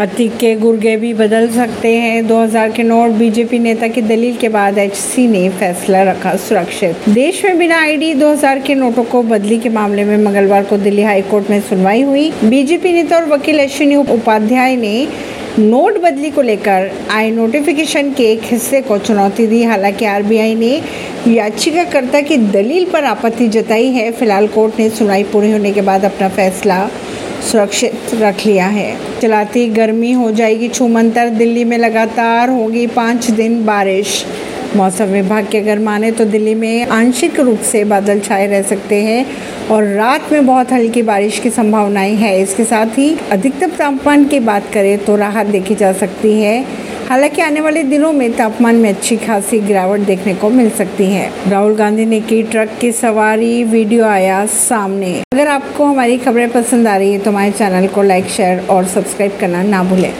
अतीक के गुर्गे भी बदल सकते हैं। 2000 के नोट बीजेपी नेता की दलील के बाद एचसी ने फैसला रखा सुरक्षित। देश में बिना आईडी 2000 के नोटों को बदली के मामले में मंगलवार को दिल्ली हाई कोर्ट में सुनवाई हुई। बीजेपी नेता और वकील अश्विनी उपाध्याय ने नोट बदली को लेकर आए नोटिफिकेशन के एक हिस्से को चुनौती दी। हालाँकि आरबीआई ने याचिकाकर्ता की दलील पर आपत्ति जताई है। फ़िलहाल कोर्ट ने सुनवाई पूरी होने के बाद अपना फैसला सुरक्षित रख लिया है। चलाती गर्मी हो जाएगी, छूमंतर दिल्ली में लगातार होगी पाँच दिन बारिश। मौसम विभाग के अगर माने तो दिल्ली में आंशिक रूप से बादल छाए रह सकते हैं और रात में बहुत हल्की बारिश की संभावनाएँ हैं। इसके साथ ही अधिकतम तापमान की बात करें तो राहत देखी जा सकती है। हालाँकि आने वाले दिनों में तापमान में अच्छी खासी गिरावट देखने को मिल सकती है। राहुल गांधी ने की ट्रक की सवारी, वीडियो आया सामने। अगर आपको हमारी खबरें पसंद आ रही है तो हमारे चैनल को लाइक, शेयर और सब्सक्राइब करना ना भूलें।